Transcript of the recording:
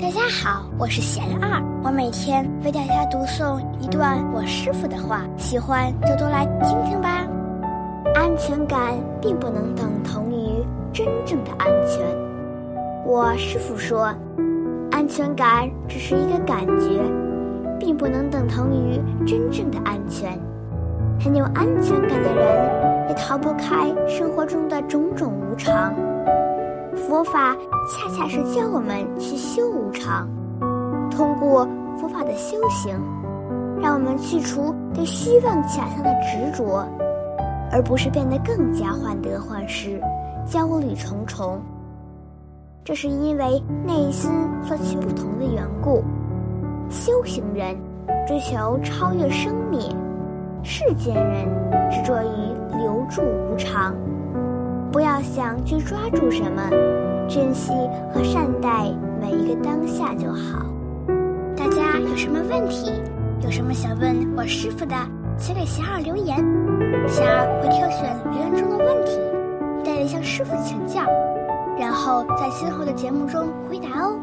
大家好，我是贤二，我每天为大家读诵一段我师傅的话，喜欢就多来听听吧。安全感并不能等同于真正的安全。我师傅说，安全感只是一个感觉，并不能等同于真正的安全。很有安全感的人，也逃不开生活中的种种无常。佛法恰恰是教我们去修无常，通过佛法的修行，让我们去除对虚妄假象的执着，而不是变得更加患得患失、焦虑重重。这是因为内心所起不同的缘故。修行人追求超越生灭，世间人执着于留住无常。不要想去抓住什么，珍惜和善待每一个当下就好。大家有什么问题，有什么想问我师傅的，请给贤儿留言，贤儿会挑选留言中的问题，代为向师傅请教，然后在今后的节目中回答哦。